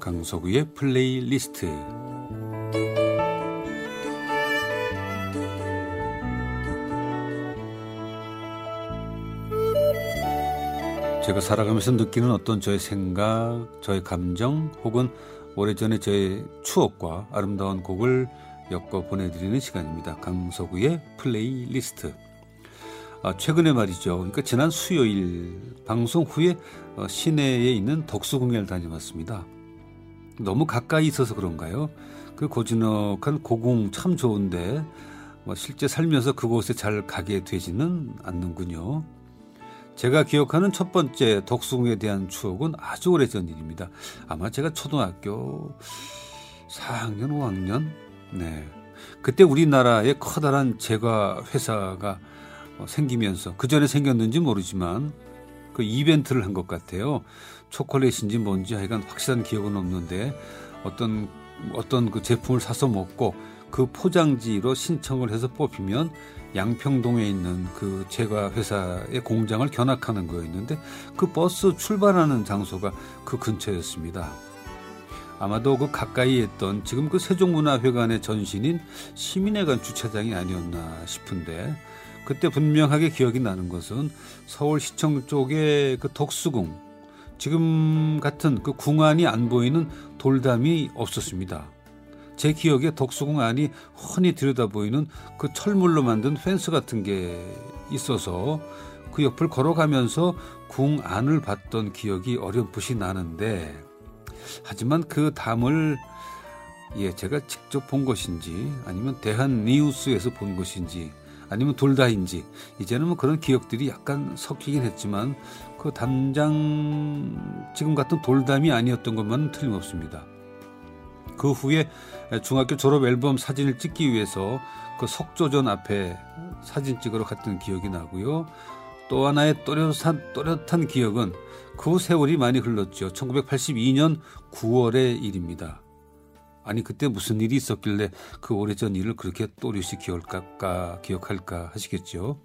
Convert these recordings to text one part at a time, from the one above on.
강석우의 플레이리스트 제가 살아가면서 느끼는 어떤 저의 생각, 저의 감정 혹은 오래전에 저의 추억과 아름다운 곡을 엮어 보내드리는 시간입니다. 강석우의 플레이리스트. 아, 최근에 말이죠. 그러니까 지난 수요일 방송 후에 어, 시내에 있는 덕수궁에 다녀왔습니다. 너무 가까이 있어서 그런가요? 그 고즈넉한 고궁 참 좋은데 뭐 실제 살면서 그곳에 잘 가게 되지는 않는군요. 제가 기억하는 첫 번째 덕수궁에 대한 추억은 아주 오래전 일입니다. 아마 제가 초등학교 4학년, 5학년? 네. 그때 우리나라에 커다란 제과 회사가 어, 생기면서 그 전에 생겼는지 모르지만 그 이벤트를 한 것 같아요. 초콜릿인지 뭔지 하여간 확실한 기억은 없는데 어떤 어떤 그 제품을 사서 먹고 그 포장지로 신청을 해서 뽑히면 양평동에 있는 그 제과 회사의 공장을 견학하는 거였는데 그 버스 출발하는 장소가 그 근처였습니다. 아마도 그 가까이 했던 지금 그 세종문화회관의 전신인 시민회관 주차장이 아니었나 싶은데 그때 분명하게 기억이 나는 것은 서울시청 쪽에 그 덕수궁 지금 같은 그 궁안이 안 보이는 돌담이 없었습니다. 제 기억에 덕수궁 안이 훤히 들여다 보이는 그 철물로 만든 펜스 같은 게 있어서 그 옆을 걸어가면서 궁 안을 봤던 기억이 어렴풋이 나는데 하지만 그 담을 예, 제가 직접 본 것인지 아니면 대한 니우스에서 본 것인지 아니면 둘 다인지 이제는 뭐 그런 기억들이 약간 섞이긴 했지만 그 담장 지금 같은 돌담이 아니었던 것만은 틀림없습니다. 그 후에 중학교 졸업 앨범 사진을 찍기 위해서 그 석조전 앞에 사진 찍으러 갔던 기억이 나고요. 또 하나의 또렷한, 또렷한 기억은 그 세월이 많이 흘렀죠. 1982년 9월의 일입니다. 아니 그때 무슨 일이 있었길래 그 오래전 일을 그렇게 또렷이 기억할까 기억할까 하시겠죠.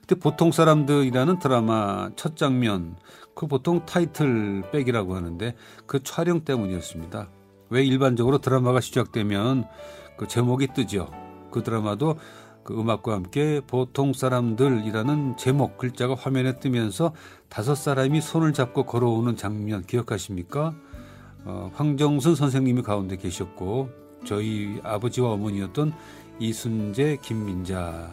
그때 보통 사람들이라는 드라마 첫 장면 그 보통 타이틀백이라고 하는데 그 촬영 때문이었습니다. 왜 일반적으로 드라마가 시작되면 그 제목이 뜨죠. 그 드라마도 그 음악과 함께 보통 사람들이라는 제목 글자가 화면에 뜨면서 다섯 사람이 손을 잡고 걸어오는 장면 기억하십니까? 어, 황정순 선생님이 가운데 계셨고 저희 아버지와 어머니였던 이순재, 김민자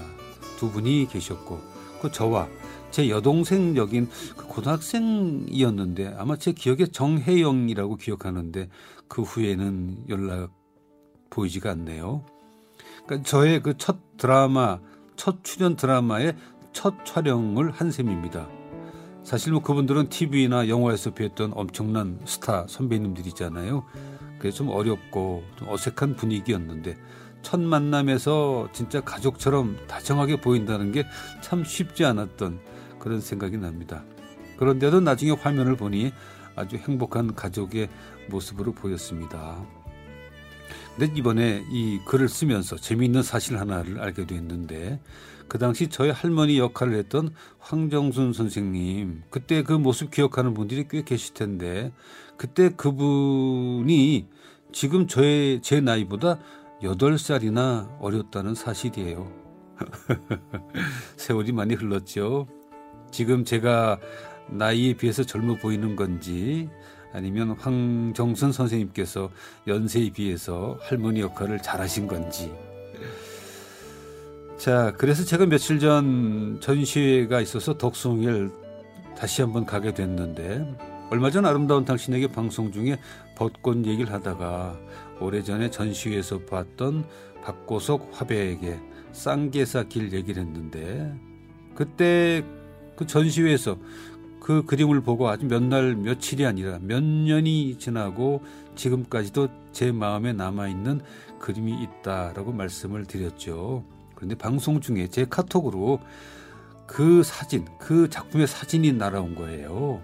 두 분이 계셨고 그 저와 제 여동생 역인 그 고등학생이었는데 아마 제 기억에 정혜영이라고 기억하는데 그 후에는 연락 보이지가 않네요. 그러니까 저의 그 첫 드라마, 첫 출연 드라마의 첫 촬영을 한 셈입니다. 사실 뭐 그분들은 TV나 영화에서 뵀던 엄청난 스타 선배님들이잖아요. 그래서 좀 어렵고 좀 어색한 분위기였는데 첫 만남에서 진짜 가족처럼 다정하게 보인다는 게 참 쉽지 않았던 그런 생각이 납니다. 그런데도 나중에 화면을 보니 아주 행복한 가족의 모습으로 보였습니다. 근데 이번에 이 글을 쓰면서 재미있는 사실 하나를 알게 됐는데 그 당시 저희 할머니 역할을 했던 황정순 선생님 그때 그 모습 기억하는 분들이 꽤 계실 텐데 그때 그분이 지금 저의 제 나이보다 8살이나 어렸다는 사실이에요. 세월이 많이 흘렀죠. 지금 제가 나이에 비해서 젊어 보이는 건지 아니면 황정선 선생님께서 연세에 비해서 할머니 역할을 잘하신 건지. 자, 그래서 제가 며칠 전 전시회가 있어서 덕숭을 다시 한번 가게 됐는데 얼마 전 아름다운 당신에게 방송 중에 벚꽃 얘기를 하다가 오래전에 전시회에서 봤던 박고석 화배에게 쌍계사 길 얘기를 했는데 그때 그 전시회에서 그 그림을 보고 아주 몇 날 며칠이 아니라 몇 년이 지나고 지금까지도 제 마음에 남아 있는 그림이 있다라고 말씀을 드렸죠. 그런데 방송 중에 제 카톡으로 그 사진, 그 작품의 사진이 날아온 거예요.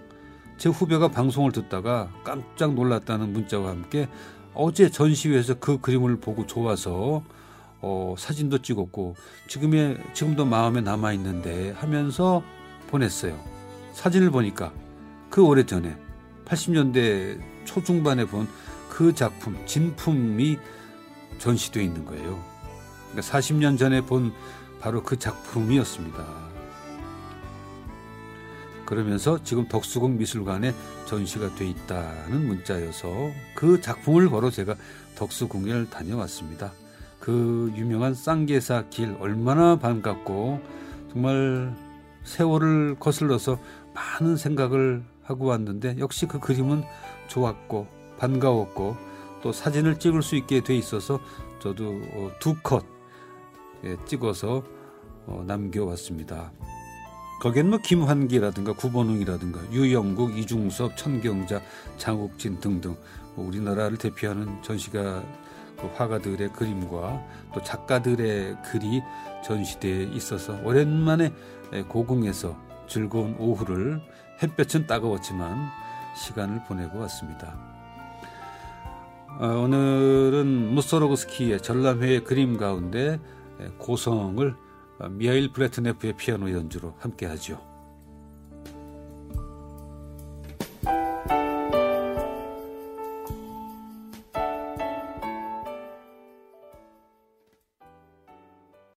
제 후배가 방송을 듣다가 깜짝 놀랐다는 문자와 함께 어제 전시회에서 그 그림을 보고 좋아서 어, 사진도 찍었고 지금의 지금도 마음에 남아 있는데 하면서 보냈어요. 사진을 보니까 그 오래 전에 80년대 초중반에 본 그 작품 진품이 전시되어 있는 거예요. 그러니까 40년 전에 본 바로 그 작품이었습니다. 그러면서 지금 덕수궁 미술관에 전시가 돼 있다는 문자여서 그 작품을 보러 제가 덕수궁에 다녀왔습니다. 그 유명한 쌍계사 길 얼마나 반갑고 정말 세월을 거슬러서 많은 생각을 하고 왔는데 역시 그 그림은 좋았고 반가웠고 또 사진을 찍을 수 있게 돼 있어서 저도 어, 두컷 예, 찍어서 어, 남겨왔습니다. 거기엔 뭐 김환기라든가 구본웅이라든가 유영국, 이중섭, 천경자, 장욱진 등등 뭐 우리나라를 대표하는 전시가 그 화가들의 그림과 또 작가들의 글이 전시되어 있어서 오랜만에 고궁에서 즐거운 오후를 햇볕은 따가웠지만 시간을 보내고 왔습니다. 어, 오늘은 무소로그스키의 전람회의 그림 가운데 고성을 미하일 브레트네프의 피아노 연주로 함께 하죠.